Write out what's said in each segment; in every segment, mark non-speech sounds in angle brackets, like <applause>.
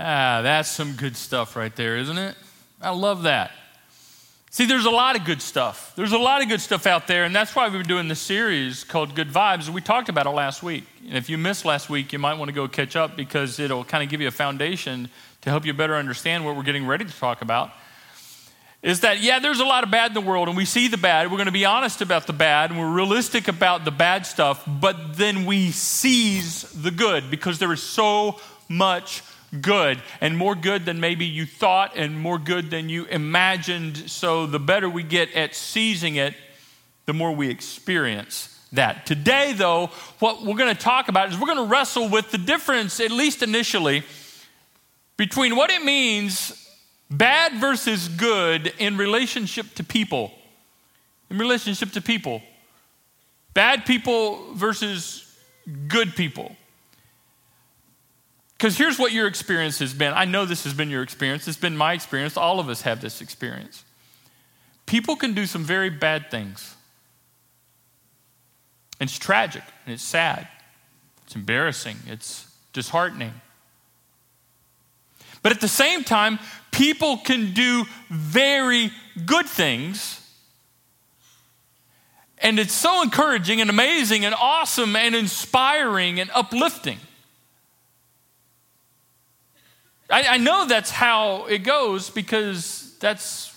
Ah, that's some good stuff right there, isn't it? I love that. See, there's a lot of good stuff. There's a lot of good stuff out there, and that's why we are doing this series called Good Vibes. We talked about it last week. And if you missed last week, you might want to go catch up because it'll kind of give you a foundation to help you better understand what we're getting ready to talk about. Is that, yeah, there's a lot of bad in the world, and we see the bad. We're going to be honest about the bad, and we're realistic about the bad stuff, but then we seize the good because there is so much good and more good than maybe you thought and more good than you imagined. So the better we get at seizing it, the more we experience that. Today, though, what we're going to talk about is we're going to wrestle with the difference, at least initially, between what it means bad versus good in relationship to people. In relationship to people. Bad people versus good people. Because here's what your experience has been. I know this has been your experience, it's been my experience. All of us have this experience. People can do some very bad things. It's tragic and it's sad. It's embarrassing. It's disheartening. But at the same time, people can do very good things. And it's so encouraging and amazing and awesome and inspiring and uplifting. I, I know that's how it goes because that's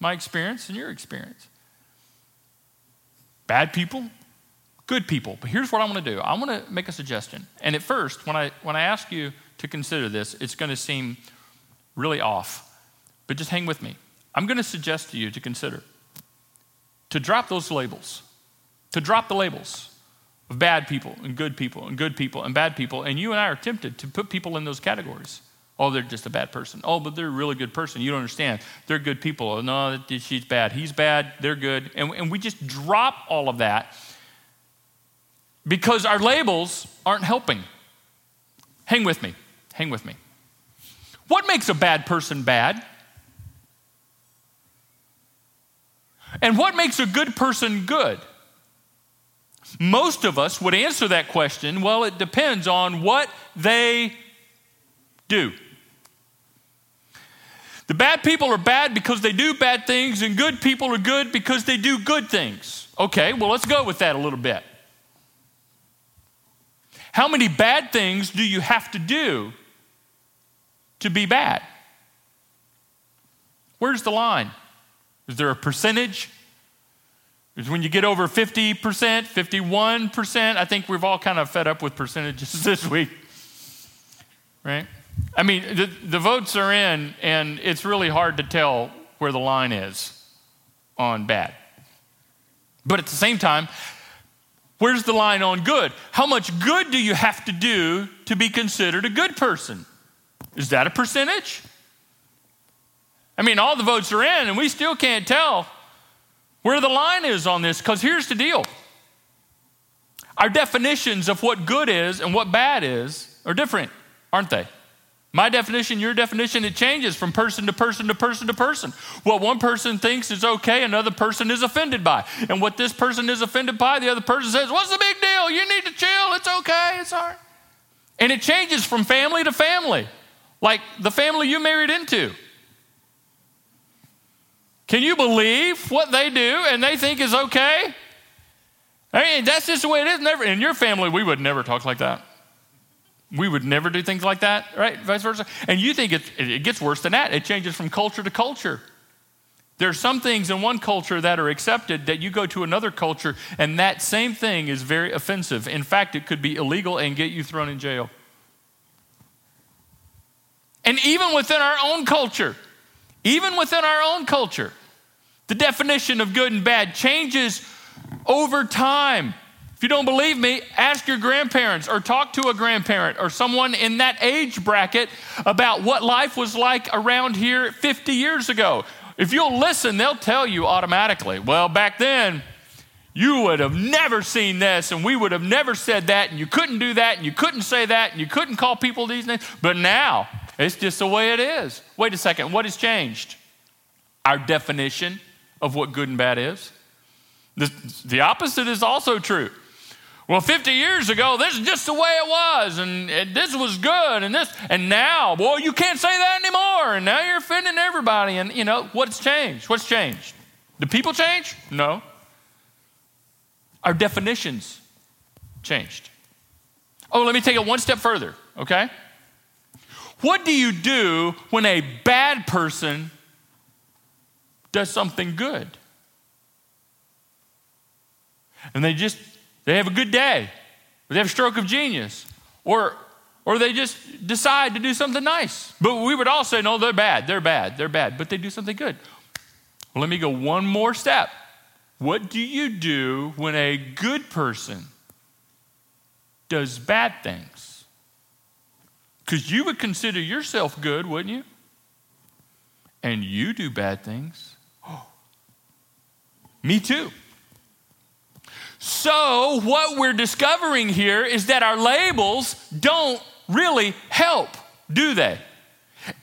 my experience and your experience. Bad people, good people. But here's what I want to do I want to make a suggestion. And at first, when I, when I ask you to consider this, it's going to seem really off. But just hang with me. I'm going to suggest to you to consider to drop those labels, to drop the labels of bad people and good people and good people and bad people. And you and I are tempted to put people in those categories. Oh, they're just a bad person. Oh, but they're a really good person. You don't understand. They're good people. Oh, no, she's bad. He's bad. They're good. And, and we just drop all of that because our labels aren't helping. Hang with me. Hang with me. What makes a bad person bad? And what makes a good person good? Most of us would answer that question well, it depends on what they do. The bad people are bad because they do bad things, and good people are good because they do good things. Okay, well, let's go with that a little bit. How many bad things do you have to do to be bad? Where's the line? Is there a percentage? When you get over 50%, 51%, I think we've all kind of fed up with percentages <laughs> this week. Right? I mean, the, the votes are in, and it's really hard to tell where the line is on bad. But at the same time, where's the line on good? How much good do you have to do to be considered a good person? Is that a percentage? I mean, all the votes are in, and we still can't tell where the line is on this, because here's the deal our definitions of what good is and what bad is are different, aren't they? My definition, your definition, it changes from person to person to person to person. What one person thinks is okay, another person is offended by. And what this person is offended by, the other person says, What's the big deal? You need to chill. It's okay. It's all right. And it changes from family to family, like the family you married into. Can you believe what they do and they think is okay? I mean, that's just the way it is. Never in your family, we would never talk like that. We would never do things like that, right? Vice versa. And you think it, it gets worse than that. It changes from culture to culture. There are some things in one culture that are accepted that you go to another culture and that same thing is very offensive. In fact, it could be illegal and get you thrown in jail. And even within our own culture, even within our own culture, the definition of good and bad changes over time. If you don't believe me, ask your grandparents or talk to a grandparent or someone in that age bracket about what life was like around here 50 years ago. If you'll listen, they'll tell you automatically, well, back then, you would have never seen this, and we would have never said that, and you couldn't do that, and you couldn't say that, and you couldn't call people these names. But now, it's just the way it is. Wait a second, what has changed? Our definition of what good and bad is. The, the opposite is also true. Well, 50 years ago, this is just the way it was, and, and this was good, and this, and now, boy, you can't say that anymore, and now you're offending everybody. And you know, what's changed? What's changed? Do people change? No. Our definitions changed. Oh, let me take it one step further, okay? What do you do when a bad person does something good? And they just they have a good day, they have a stroke of genius, or or they just decide to do something nice. But we would all say, no, they're bad, they're bad, they're bad, but they do something good. Well, let me go one more step. What do you do when a good person does bad things? Because you would consider yourself good, wouldn't you? And you do bad things. Me too. So, what we're discovering here is that our labels don't really help, do they?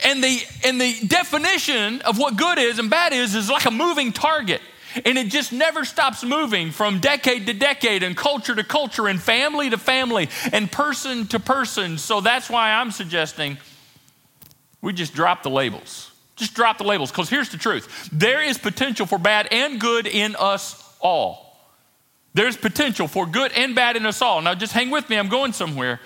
And the, and the definition of what good is and bad is is like a moving target. And it just never stops moving from decade to decade and culture to culture and family to family and person to person. So that's why I'm suggesting we just drop the labels. Just drop the labels because here's the truth there is potential for bad and good in us all. There's potential for good and bad in us all. Now, just hang with me, I'm going somewhere.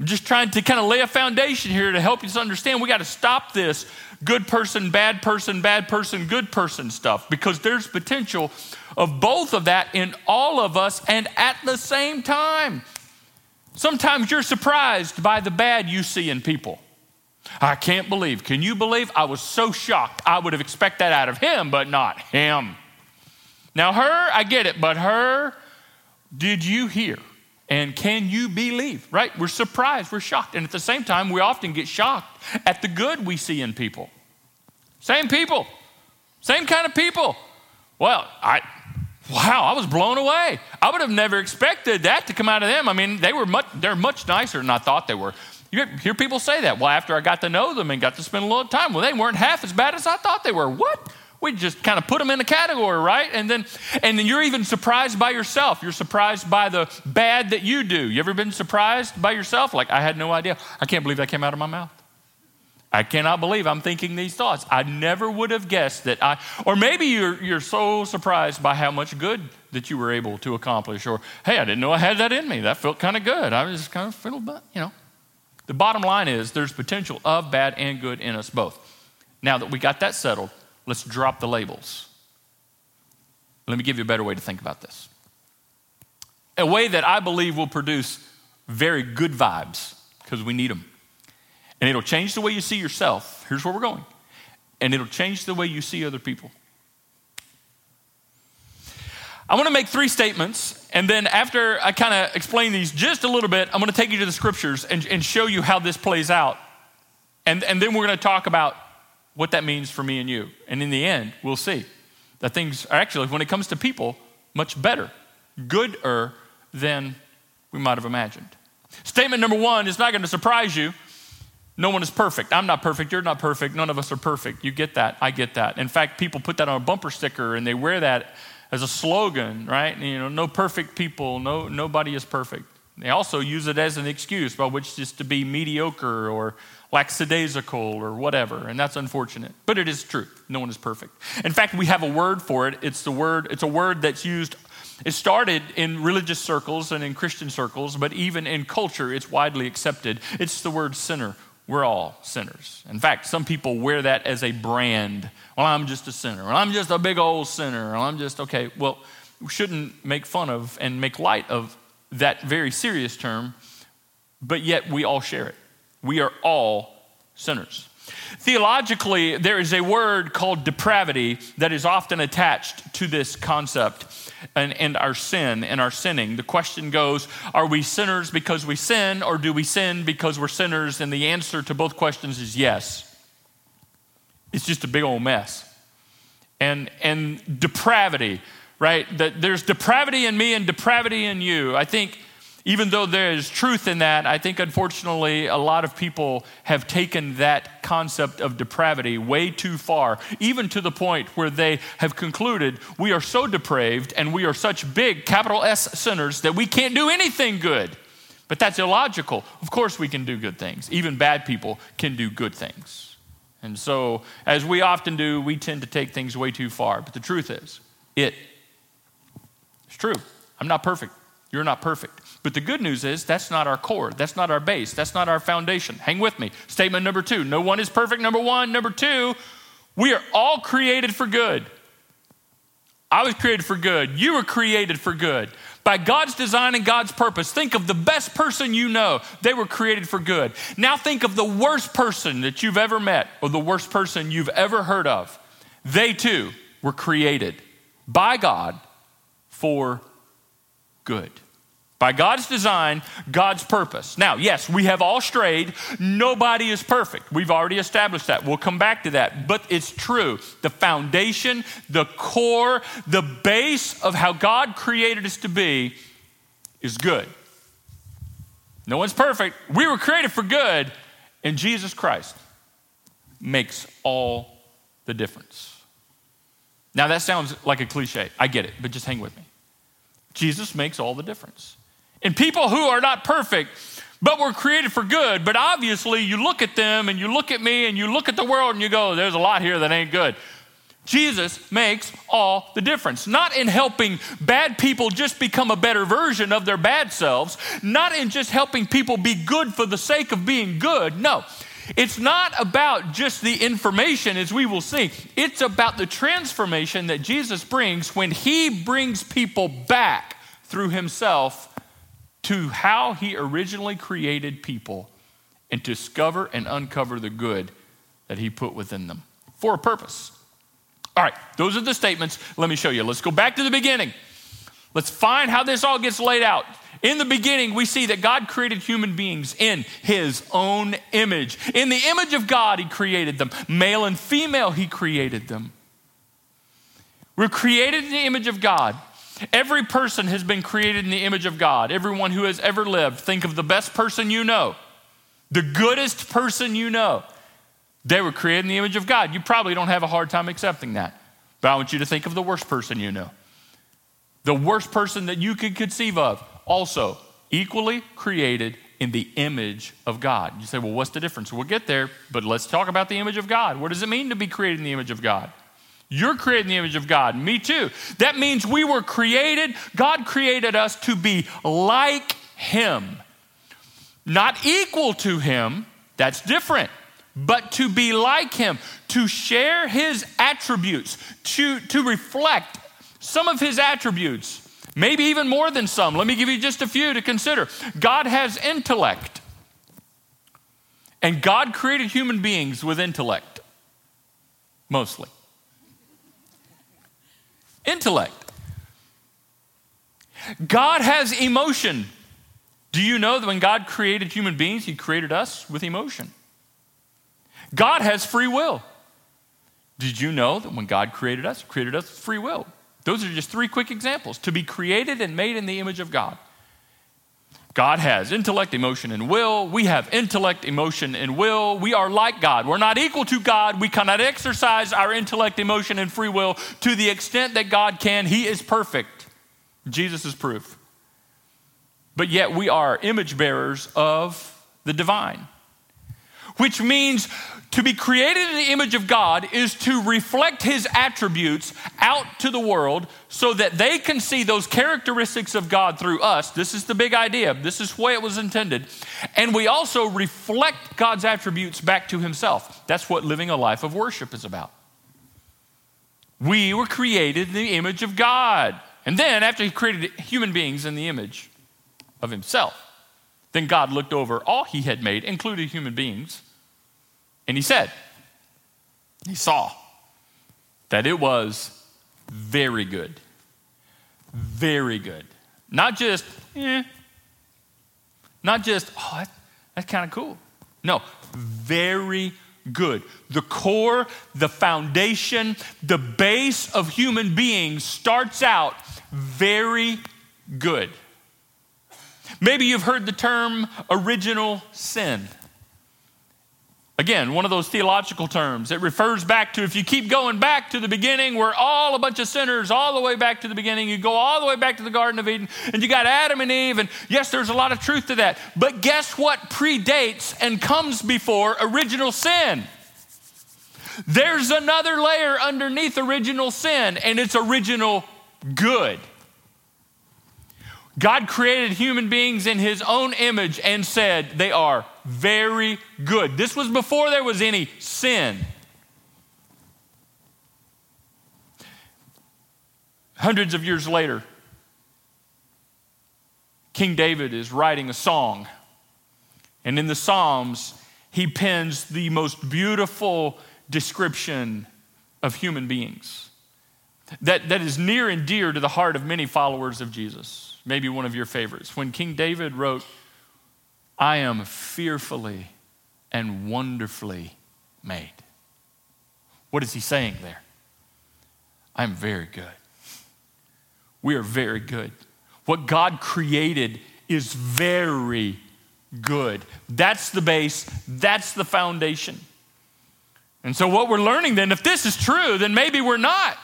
I'm just trying to kind of lay a foundation here to help you understand we got to stop this good person, bad person, bad person, good person stuff because there's potential of both of that in all of us and at the same time. Sometimes you're surprised by the bad you see in people. I can't believe. Can you believe? I was so shocked. I would have expected that out of him, but not him. Now, her, I get it, but her, did you hear? And can you believe? Right? We're surprised, we're shocked. And at the same time, we often get shocked at the good we see in people. Same people, same kind of people. Well, I, wow, I was blown away. I would have never expected that to come out of them. I mean, they were much, they're much nicer than I thought they were. You hear people say that. Well, after I got to know them and got to spend a little time, well, they weren't half as bad as I thought they were. What? We just kind of put them in a category, right? And then, and then you're even surprised by yourself. You're surprised by the bad that you do. You ever been surprised by yourself? Like, I had no idea. I can't believe that came out of my mouth. I cannot believe I'm thinking these thoughts. I never would have guessed that I, or maybe you're, you're so surprised by how much good that you were able to accomplish, or hey, I didn't know I had that in me. That felt kind of good. I was kind of fiddled, but you know. The bottom line is there's potential of bad and good in us both. Now that we got that settled, Let's drop the labels. Let me give you a better way to think about this. A way that I believe will produce very good vibes because we need them. And it'll change the way you see yourself. Here's where we're going. And it'll change the way you see other people. I want to make three statements, and then after I kind of explain these just a little bit, I'm going to take you to the scriptures and, and show you how this plays out. And, and then we're going to talk about what that means for me and you. And in the end, we'll see that things are actually, when it comes to people, much better, gooder than we might have imagined. Statement number one is not going to surprise you. No one is perfect. I'm not perfect. You're not perfect. None of us are perfect. You get that. I get that. In fact, people put that on a bumper sticker and they wear that as a slogan, right? You know, no perfect people. No, nobody is perfect. They also use it as an excuse by which just to be mediocre or lackadaisical or whatever, and that's unfortunate. But it is true. No one is perfect. In fact, we have a word for it. It's the word, it's a word that's used, it started in religious circles and in Christian circles, but even in culture, it's widely accepted. It's the word sinner. We're all sinners. In fact, some people wear that as a brand. Well, I'm just a sinner. Well, I'm just a big old sinner. Well, I'm just, okay, well, we shouldn't make fun of and make light of that very serious term, but yet we all share it. We are all sinners. Theologically, there is a word called depravity that is often attached to this concept and, and, our sin and our sinning. The question goes Are we sinners because we sin, or do we sin because we're sinners? And the answer to both questions is yes. It's just a big old mess. And, and depravity, right? That there's depravity in me and depravity in you. I think Even though there is truth in that, I think unfortunately a lot of people have taken that concept of depravity way too far, even to the point where they have concluded we are so depraved and we are such big, capital S sinners that we can't do anything good. But that's illogical. Of course, we can do good things. Even bad people can do good things. And so, as we often do, we tend to take things way too far. But the truth is, it. It's true. I'm not perfect. You're not perfect. But the good news is that's not our core. That's not our base. That's not our foundation. Hang with me. Statement number two no one is perfect. Number one. Number two, we are all created for good. I was created for good. You were created for good. By God's design and God's purpose, think of the best person you know. They were created for good. Now think of the worst person that you've ever met or the worst person you've ever heard of. They too were created by God for good. By God's design, God's purpose. Now, yes, we have all strayed. Nobody is perfect. We've already established that. We'll come back to that. But it's true. The foundation, the core, the base of how God created us to be is good. No one's perfect. We were created for good, and Jesus Christ makes all the difference. Now, that sounds like a cliche. I get it, but just hang with me. Jesus makes all the difference. And people who are not perfect, but were created for good, but obviously you look at them and you look at me and you look at the world and you go, there's a lot here that ain't good. Jesus makes all the difference. Not in helping bad people just become a better version of their bad selves, not in just helping people be good for the sake of being good. No. It's not about just the information, as we will see. It's about the transformation that Jesus brings when he brings people back through himself to how he originally created people and discover and uncover the good that he put within them for a purpose. All right, those are the statements. Let me show you. Let's go back to the beginning. Let's find how this all gets laid out. In the beginning, we see that God created human beings in his own image. In the image of God, he created them. Male and female, he created them. We're created in the image of God. Every person has been created in the image of God. Everyone who has ever lived, think of the best person you know, the goodest person you know. They were created in the image of God. You probably don't have a hard time accepting that. But I want you to think of the worst person you know. The worst person that you could conceive of, also equally created in the image of God. You say, well, what's the difference? We'll get there, but let's talk about the image of God. What does it mean to be created in the image of God? You're created in the image of God. Me too. That means we were created, God created us to be like Him. Not equal to Him, that's different, but to be like Him, to share His attributes, to, to reflect some of His attributes, maybe even more than some. Let me give you just a few to consider. God has intellect, and God created human beings with intellect, mostly intellect. God has emotion. Do you know that when God created human beings, He created us with emotion? God has free will. Did you know that when God created us, He created us with free will? Those are just three quick examples to be created and made in the image of God. God has intellect, emotion, and will. We have intellect, emotion, and will. We are like God. We're not equal to God. We cannot exercise our intellect, emotion, and free will to the extent that God can. He is perfect. Jesus is proof. But yet we are image bearers of the divine, which means to be created in the image of God is to reflect his attributes out to the world so that they can see those characteristics of God through us. This is the big idea. This is why it was intended. And we also reflect God's attributes back to himself. That's what living a life of worship is about. We were created in the image of God. And then, after he created human beings in the image of himself, then God looked over all he had made, including human beings and he said, he saw that it was very good. Very good. Not just, eh, not just, oh, that, that's kind of cool. No, very good. The core, the foundation, the base of human beings starts out very good. Maybe you've heard the term original sin. Again, one of those theological terms. It refers back to if you keep going back to the beginning, we're all a bunch of sinners, all the way back to the beginning. You go all the way back to the Garden of Eden, and you got Adam and Eve, and yes, there's a lot of truth to that. But guess what predates and comes before original sin? There's another layer underneath original sin, and it's original good. God created human beings in his own image and said they are very good. This was before there was any sin. Hundreds of years later, King David is writing a song. And in the Psalms, he pens the most beautiful description of human beings that, that is near and dear to the heart of many followers of Jesus maybe one of your favorites. When King David wrote, I am fearfully and wonderfully made. What is he saying there? I'm very good. We are very good. What God created is very good. That's the base, that's the foundation. And so, what we're learning then, if this is true, then maybe we're not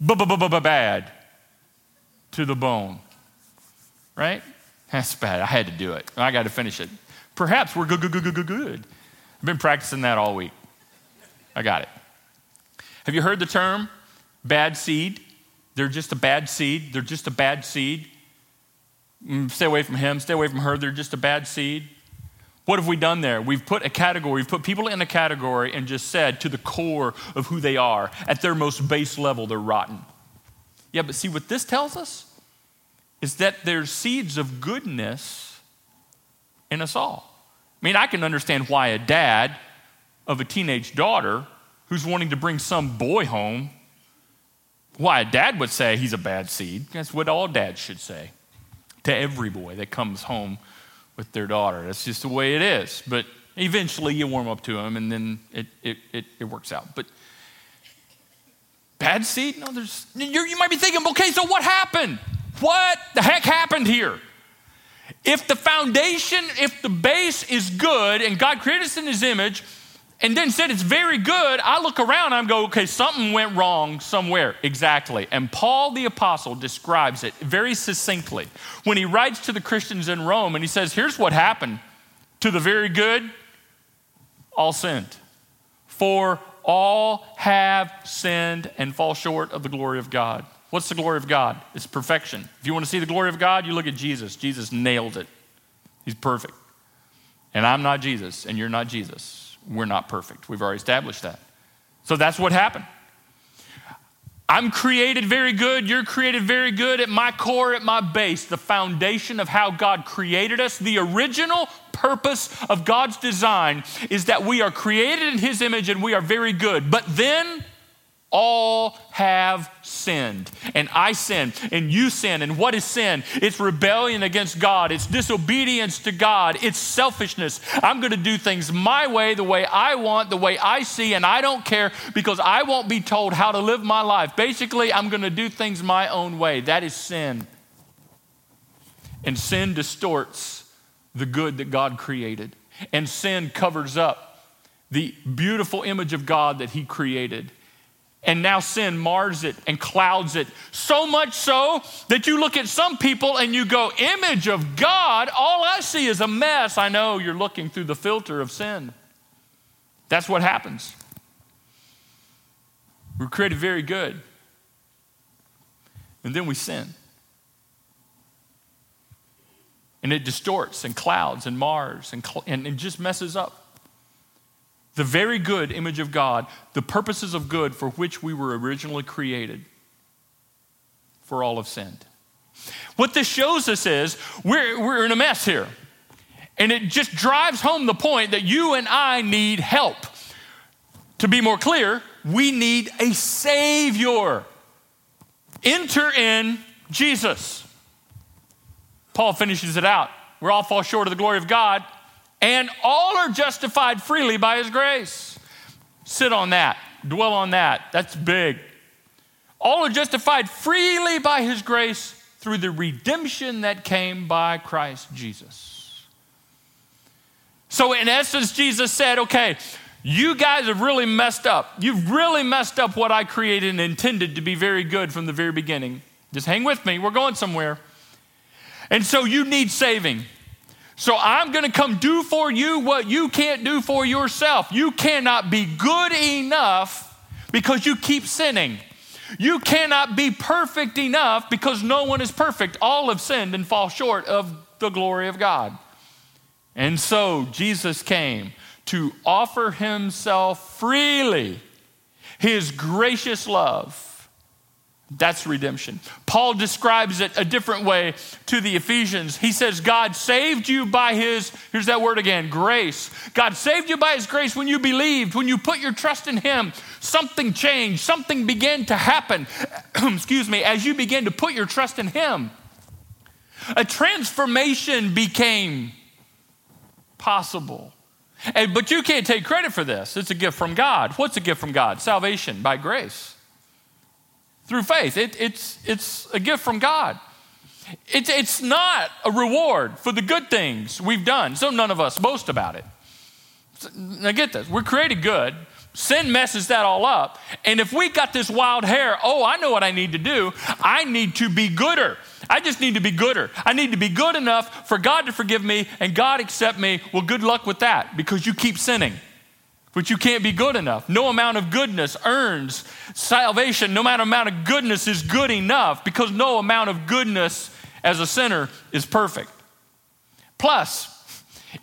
bad to the bone. Right? That's bad. I had to do it. I got to finish it. Perhaps we're good, good, good, good, good. I've been practicing that all week. I got it. Have you heard the term bad seed? They're just a bad seed. They're just a bad seed. Mm, stay away from him, stay away from her. They're just a bad seed. What have we done there? We've put a category, we've put people in a category and just said to the core of who they are, at their most base level, they're rotten. Yeah, but see what this tells us? is that there's seeds of goodness in us all. I mean, I can understand why a dad of a teenage daughter who's wanting to bring some boy home, why a dad would say he's a bad seed. That's what all dads should say to every boy that comes home with their daughter. That's just the way it is. But eventually you warm up to them and then it, it, it, it works out. But bad seed? No, there's, you might be thinking, okay, so what happened? What the heck happened here? If the foundation, if the base is good and God created us in his image and then said it's very good, I look around I'm go, okay, something went wrong somewhere. Exactly. And Paul the apostle describes it very succinctly when he writes to the Christians in Rome and he says, here's what happened to the very good, all sinned. For all have sinned and fall short of the glory of God. What's the glory of God? It's perfection. If you want to see the glory of God, you look at Jesus. Jesus nailed it. He's perfect. And I'm not Jesus, and you're not Jesus. We're not perfect. We've already established that. So that's what happened. I'm created very good. You're created very good. At my core, at my base, the foundation of how God created us, the original purpose of God's design is that we are created in His image and we are very good. But then all have sinned. And I sin, and you sin. And what is sin? It's rebellion against God, it's disobedience to God, it's selfishness. I'm going to do things my way, the way I want, the way I see, and I don't care because I won't be told how to live my life. Basically, I'm going to do things my own way. That is sin. And sin distorts the good that God created, and sin covers up the beautiful image of God that He created. And now sin mars it and clouds it. So much so that you look at some people and you go, Image of God, all I see is a mess. I know you're looking through the filter of sin. That's what happens. We're created very good. And then we sin. And it distorts and clouds and mars and, cl- and, and just messes up the very good image of God, the purposes of good for which we were originally created, for all have sinned. What this shows us is we're, we're in a mess here. And it just drives home the point that you and I need help. To be more clear, we need a Savior. Enter in Jesus. Paul finishes it out. We all fall short of the glory of God and all are justified freely by his grace. Sit on that, dwell on that. That's big. All are justified freely by his grace through the redemption that came by Christ Jesus. So, in essence, Jesus said, okay, you guys have really messed up. You've really messed up what I created and intended to be very good from the very beginning. Just hang with me, we're going somewhere. And so you need saving. So I'm going to come do for you what you can't do for yourself. You cannot be good enough because you keep sinning. You cannot be perfect enough because no one is perfect. All have sinned and fall short of the glory of God. And so Jesus came to offer himself freely his gracious love that's redemption. Paul describes it a different way to the Ephesians. He says, God saved you by his, here's that word again, grace. God saved you by his grace when you believed, when you put your trust in him. Something changed, something began to happen, <clears throat> excuse me, as you began to put your trust in him. A transformation became possible. And, but you can't take credit for this. It's a gift from God. What's a gift from God? Salvation by grace through faith. It, it's, it's a gift from God. It, it's not a reward for the good things we've done, so none of us boast about it. Now, get this we're created good. Sin messes that all up. And if we got this wild hair, oh, I know what I need to do. I need to be gooder. I just need to be gooder. I need to be good enough for God to forgive me and God accept me. Well, good luck with that because you keep sinning but you can't be good enough. No amount of goodness earns salvation. No matter amount of goodness is good enough because no amount of goodness as a sinner is perfect. Plus,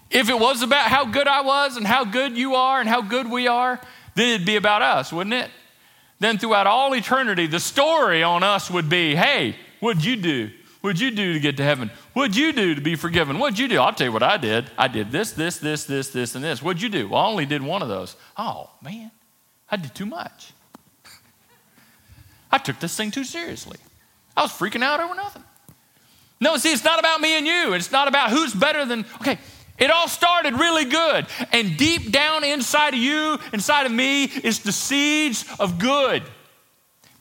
if it was about how good I was and how good you are and how good we are, then it'd be about us, wouldn't it? Then throughout all eternity, the story on us would be hey, what'd you do? What'd you do to get to heaven? What'd you do to be forgiven? What'd you do? I'll tell you what I did. I did this, this, this, this, this, and this. What'd you do? Well, I only did one of those. Oh, man, I did too much. I took this thing too seriously. I was freaking out over nothing. No, see, it's not about me and you. It's not about who's better than, okay, it all started really good. And deep down inside of you, inside of me, is the seeds of good.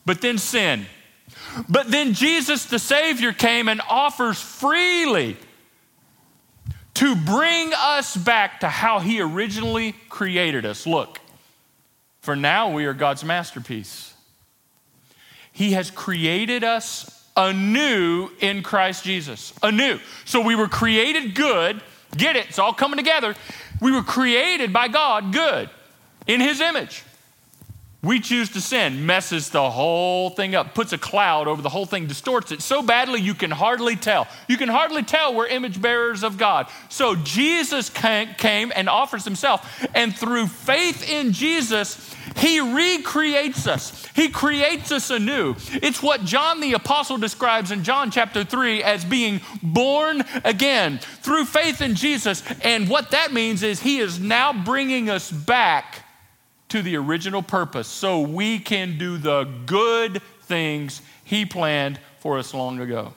But then sin but then Jesus, the Savior, came and offers freely to bring us back to how He originally created us. Look, for now we are God's masterpiece. He has created us anew in Christ Jesus. Anew. So we were created good. Get it? It's all coming together. We were created by God good in His image we choose to sin, messes the whole thing up, puts a cloud over the whole thing, distorts it so badly you can hardly tell. You can hardly tell we're image bearers of God. So Jesus came and offers himself. And through faith in Jesus, he recreates us. He creates us anew. It's what John the Apostle describes in John chapter 3 as being born again through faith in Jesus. And what that means is he is now bringing us back to the original purpose so we can do the good things He planned for us long ago.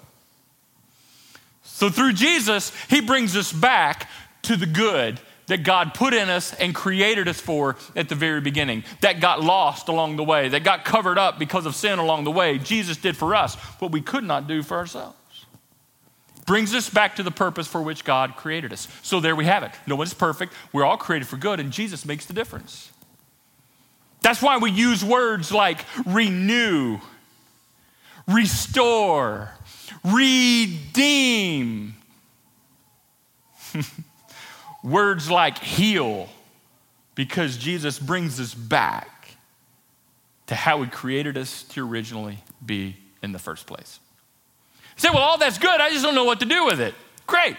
So through Jesus, He brings us back to the good that God put in us and created us for at the very beginning, that got lost along the way, that got covered up because of sin along the way. Jesus did for us what we could not do for ourselves. Brings us back to the purpose for which God created us. So there we have it. No one's perfect. We're all created for good, and Jesus makes the difference. That's why we use words like renew, restore, redeem. <laughs> words like heal, because Jesus brings us back to how He created us to originally be in the first place. You say, well, all that's good. I just don't know what to do with it. Great.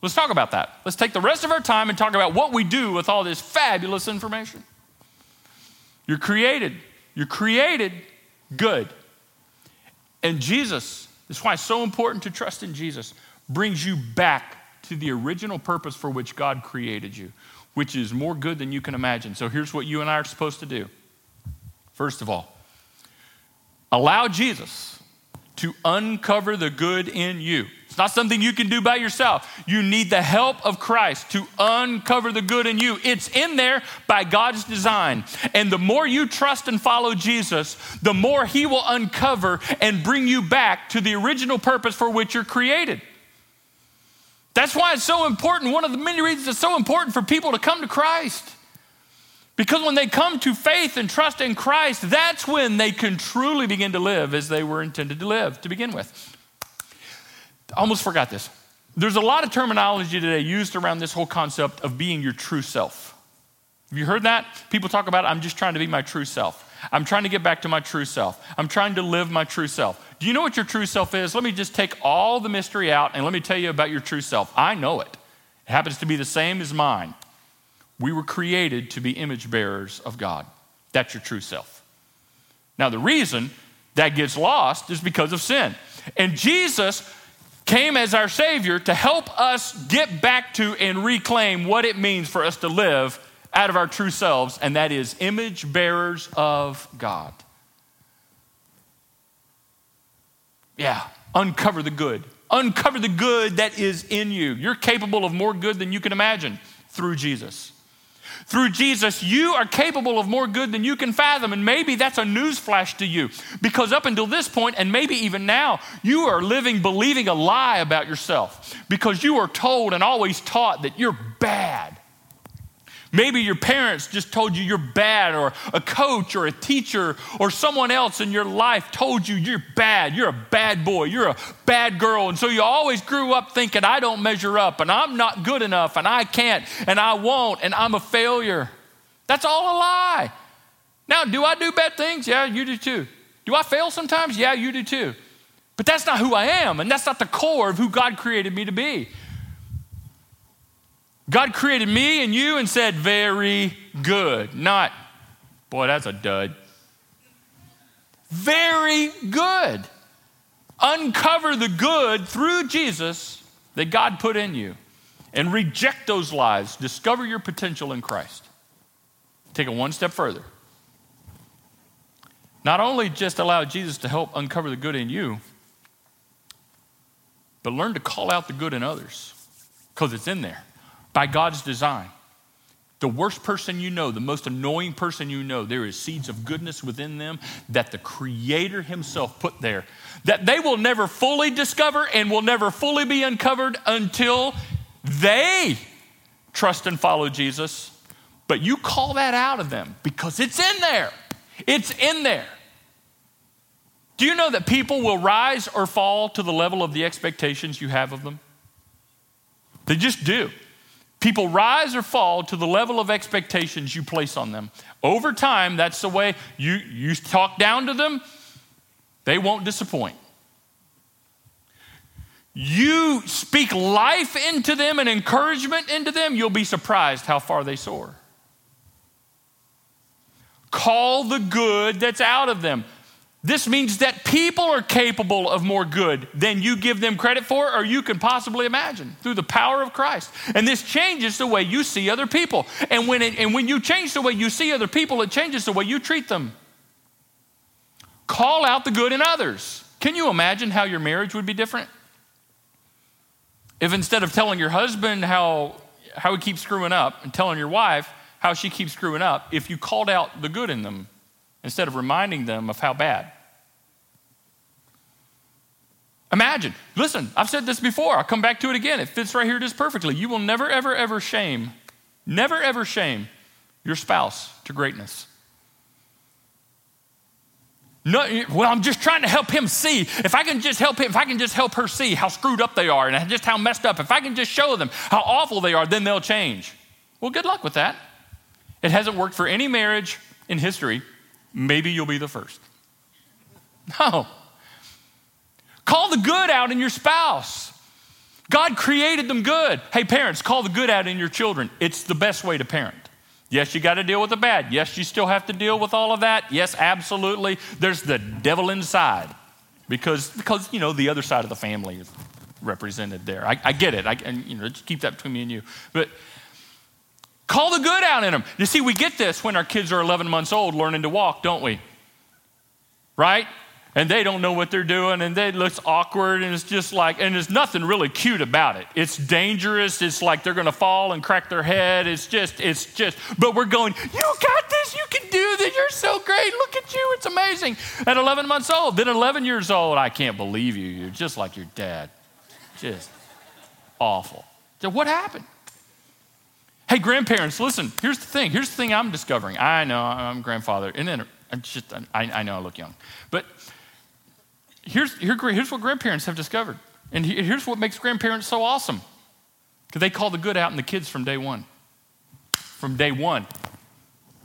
Let's talk about that. Let's take the rest of our time and talk about what we do with all this fabulous information. You're created. You're created good. And Jesus, that's why it's so important to trust in Jesus, brings you back to the original purpose for which God created you, which is more good than you can imagine. So here's what you and I are supposed to do. First of all, allow Jesus to uncover the good in you. Not something you can do by yourself. You need the help of Christ to uncover the good in you. It's in there by God's design. And the more you trust and follow Jesus, the more He will uncover and bring you back to the original purpose for which you're created. That's why it's so important. One of the many reasons it's so important for people to come to Christ. Because when they come to faith and trust in Christ, that's when they can truly begin to live as they were intended to live to begin with. Almost forgot this. There's a lot of terminology today used around this whole concept of being your true self. Have you heard that? People talk about, I'm just trying to be my true self. I'm trying to get back to my true self. I'm trying to live my true self. Do you know what your true self is? Let me just take all the mystery out and let me tell you about your true self. I know it. It happens to be the same as mine. We were created to be image bearers of God. That's your true self. Now, the reason that gets lost is because of sin. And Jesus came as our Savior to help us get back to and reclaim what it means for us to live out of our true selves, and that is image bearers of God. Yeah, uncover the good. Uncover the good that is in you. You're capable of more good than you can imagine through Jesus. Through Jesus, you are capable of more good than you can fathom. And maybe that's a newsflash to you because up until this point, and maybe even now, you are living believing a lie about yourself because you are told and always taught that you're bad Maybe your parents just told you you're bad, or a coach, or a teacher, or someone else in your life told you you're bad. You're a bad boy. You're a bad girl. And so you always grew up thinking, I don't measure up, and I'm not good enough, and I can't, and I won't, and I'm a failure. That's all a lie. Now, do I do bad things? Yeah, you do too. Do I fail sometimes? Yeah, you do too. But that's not who I am, and that's not the core of who God created me to be. God created me and you and said, very good. Not, boy, that's a dud. Very good. Uncover the good through Jesus that God put in you and reject those lies. Discover your potential in Christ. Take it one step further. Not only just allow Jesus to help uncover the good in you, but learn to call out the good in others because it's in there by God's design. The worst person you know, the most annoying person you know, there is seeds of goodness within them that the Creator Himself put there that they will never fully discover and will never fully be uncovered until they trust and follow Jesus. But you call that out of them because it's in there. It's in there. Do you know that people will rise or fall to the level of the expectations you have of them? They just do. People rise or fall to the level of expectations you place on them. Over time, that's the way you, you talk down to them, they won't disappoint. You speak life into them and encouragement into them, you'll be surprised how far they soar. Call the good that's out of them. This means that people are capable of more good than you give them credit for or you can possibly imagine through the power of Christ. And this changes the way you see other people. And when, it, and when you change the way you see other people, it changes the way you treat them. Call out the good in others. Can you imagine how your marriage would be different? If instead of telling your husband how, how he keeps screwing up and telling your wife how she keeps screwing up, if you called out the good in them instead of reminding them of how bad. Imagine, listen, I've said this before, I'll come back to it again. It fits right here just perfectly. You will never, ever, ever shame, never, ever shame your spouse to greatness. No, well, I'm just trying to help him see. If I can just help him, if I can just help her see how screwed up they are and just how messed up, if I can just show them how awful they are, then they'll change. Well, good luck with that. It hasn't worked for any marriage in history maybe you'll be the first. No. Call the good out in your spouse. God created them good. Hey, parents, call the good out in your children. It's the best way to parent. Yes, you got to deal with the bad. Yes, you still have to deal with all of that. Yes, absolutely. There's the devil inside because, because you know, the other side of the family is represented there. I, I get it. I, and, you know, just keep that between me and you. But Call the good out in them. You see, we get this when our kids are 11 months old learning to walk, don't we? Right? and they don't know what they're doing and it looks awkward and it's just like and there's nothing really cute about it. It's dangerous. It's like they're going to fall and crack their head. It's just it's just but we're going you got this. You can do this. You're so great. Look at you. It's amazing. At 11 months old then 11 years old i can't believe you. You're just like your dad. Just awful. So what happened hey grandparents listen here's the thing here's the thing i'm discovering i know i'm grandfather and then I'm just uh, I, I know i look young but here's, here, here's what grandparents have discovered. And here's what makes grandparents so awesome because they call the good out in the kids from day one. From day one.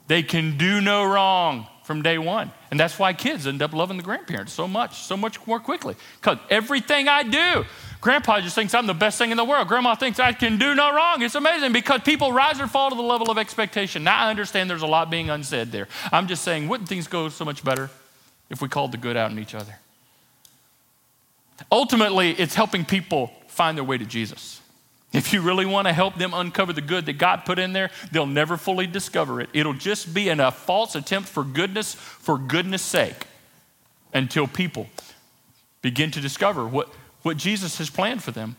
They can do no wrong from day one. And that's why kids end up loving the grandparents so much, so much more quickly. Because everything I do, grandpa just thinks I'm the best thing in the world. Grandma thinks I can do no wrong. It's amazing because people rise or fall to the level of expectation. Now I understand there's a lot being unsaid there. I'm just saying, wouldn't things go so much better if we called the good out in each other? Ultimately, it's helping people find their way to Jesus. If you really want to help them uncover the good that God put in there, they'll never fully discover it. It'll just be in a false attempt for goodness for goodness sake until people begin to discover what, what Jesus has planned for them.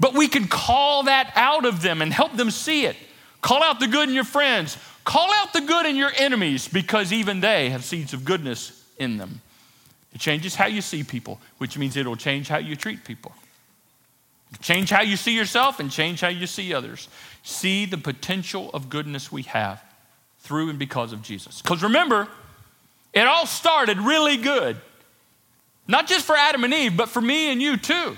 But we can call that out of them and help them see it. Call out the good in your friends, call out the good in your enemies because even they have seeds of goodness in them. It changes how you see people, which means it'll change how you treat people. Change how you see yourself and change how you see others. See the potential of goodness we have through and because of Jesus. Because remember, it all started really good. Not just for Adam and Eve, but for me and you too.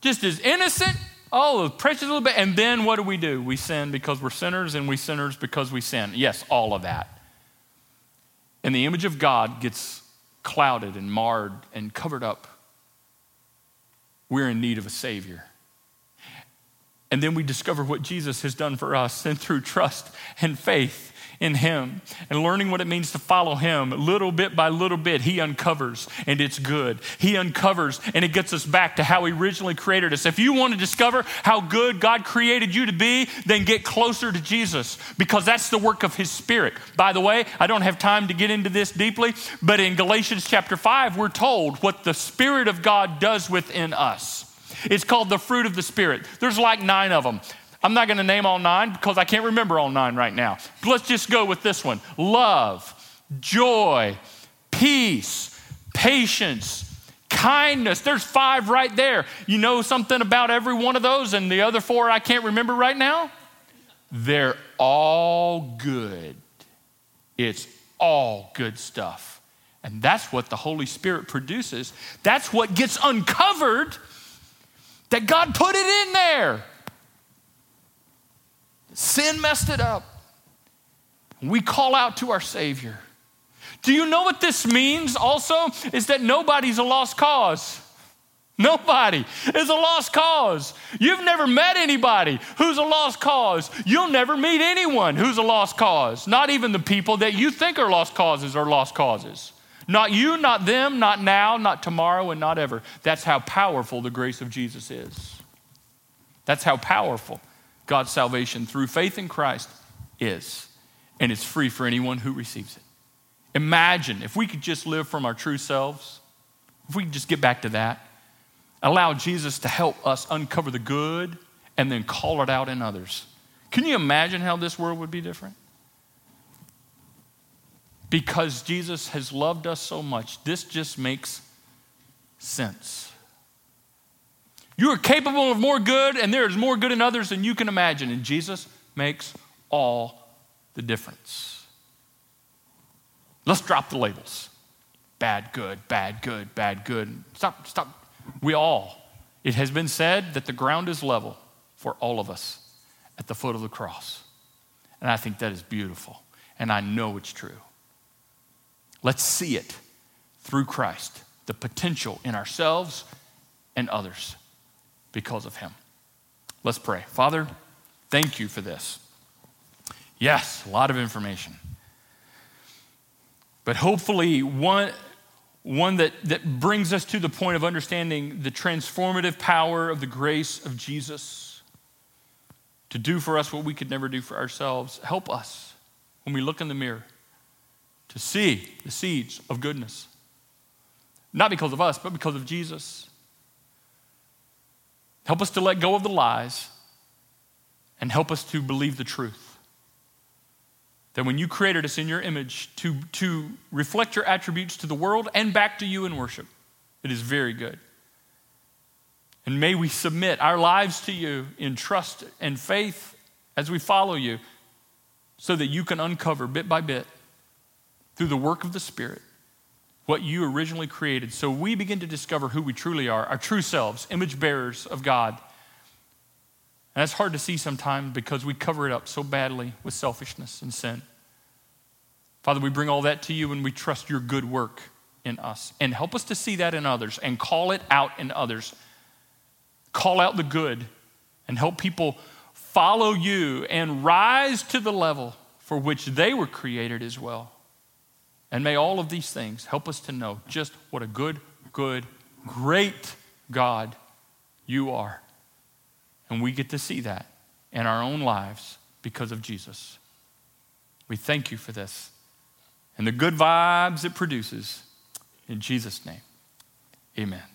Just as innocent, oh, precious little bit. And then what do we do? We sin because we're sinners, and we sinners because we sin. Yes, all of that. And the image of God gets clouded and marred and covered up, we're in need of a Savior. And then we discover what Jesus has done for us, and through trust and faith, in Him and learning what it means to follow Him little bit by little bit, He uncovers and it's good. He uncovers and it gets us back to how He originally created us. If you want to discover how good God created you to be, then get closer to Jesus because that's the work of His Spirit. By the way, I don't have time to get into this deeply, but in Galatians chapter 5, we're told what the Spirit of God does within us. It's called the fruit of the Spirit. There's like nine of them. I'm not going to name all nine because I can't remember all nine right now. Let's just go with this one love, joy, peace, patience, kindness. There's five right there. You know something about every one of those, and the other four I can't remember right now? They're all good. It's all good stuff. And that's what the Holy Spirit produces. That's what gets uncovered that God put it in there. Sin messed it up. We call out to our Savior. Do you know what this means also? Is that nobody's a lost cause. Nobody is a lost cause. You've never met anybody who's a lost cause. You'll never meet anyone who's a lost cause. Not even the people that you think are lost causes are lost causes. Not you, not them, not now, not tomorrow, and not ever. That's how powerful the grace of Jesus is. That's how powerful God's salvation through faith in Christ is. And it's free for anyone who receives it. Imagine if we could just live from our true selves, if we could just get back to that, allow Jesus to help us uncover the good and then call it out in others. Can you imagine how this world would be different? Because Jesus has loved us so much, this just makes sense. You are capable of more good, and there is more good in others than you can imagine. And Jesus makes all the difference. Let's drop the labels bad, good, bad, good, bad, good. Stop, stop. We all, it has been said that the ground is level for all of us at the foot of the cross. And I think that is beautiful. And I know it's true. Let's see it through Christ, the potential in ourselves and others because of him. Let's pray. Father, thank you for this. Yes, a lot of information. But hopefully, one, one that, that brings us to the point of understanding the transformative power of the grace of Jesus to do for us what we could never do for ourselves. Help us when we look in the mirror to see the seeds of goodness Not because of us, but because of Jesus. Help us to let go of the lies and help us to believe the truth. That when you created us in your image to, to reflect your attributes to the world and back to you in worship, it is very good. And may we submit our lives to you in trust and faith as we follow you so that you can uncover bit by bit through the work of the Spirit what you originally created. So we begin to discover who we truly are, our true selves, image bearers of God. And that's hard to see sometimes because we cover it up so badly with selfishness and sin. Father, we bring all that to you and we trust your good work in us. And help us to see that in others and call it out in others. Call out the good and help people follow you and rise to the level for which they were created as well. And may all of these things help us to know just what a good, good, great God you are. And we get to see that in our own lives because of Jesus. We thank you for this and the good vibes it produces. In Jesus' name, amen.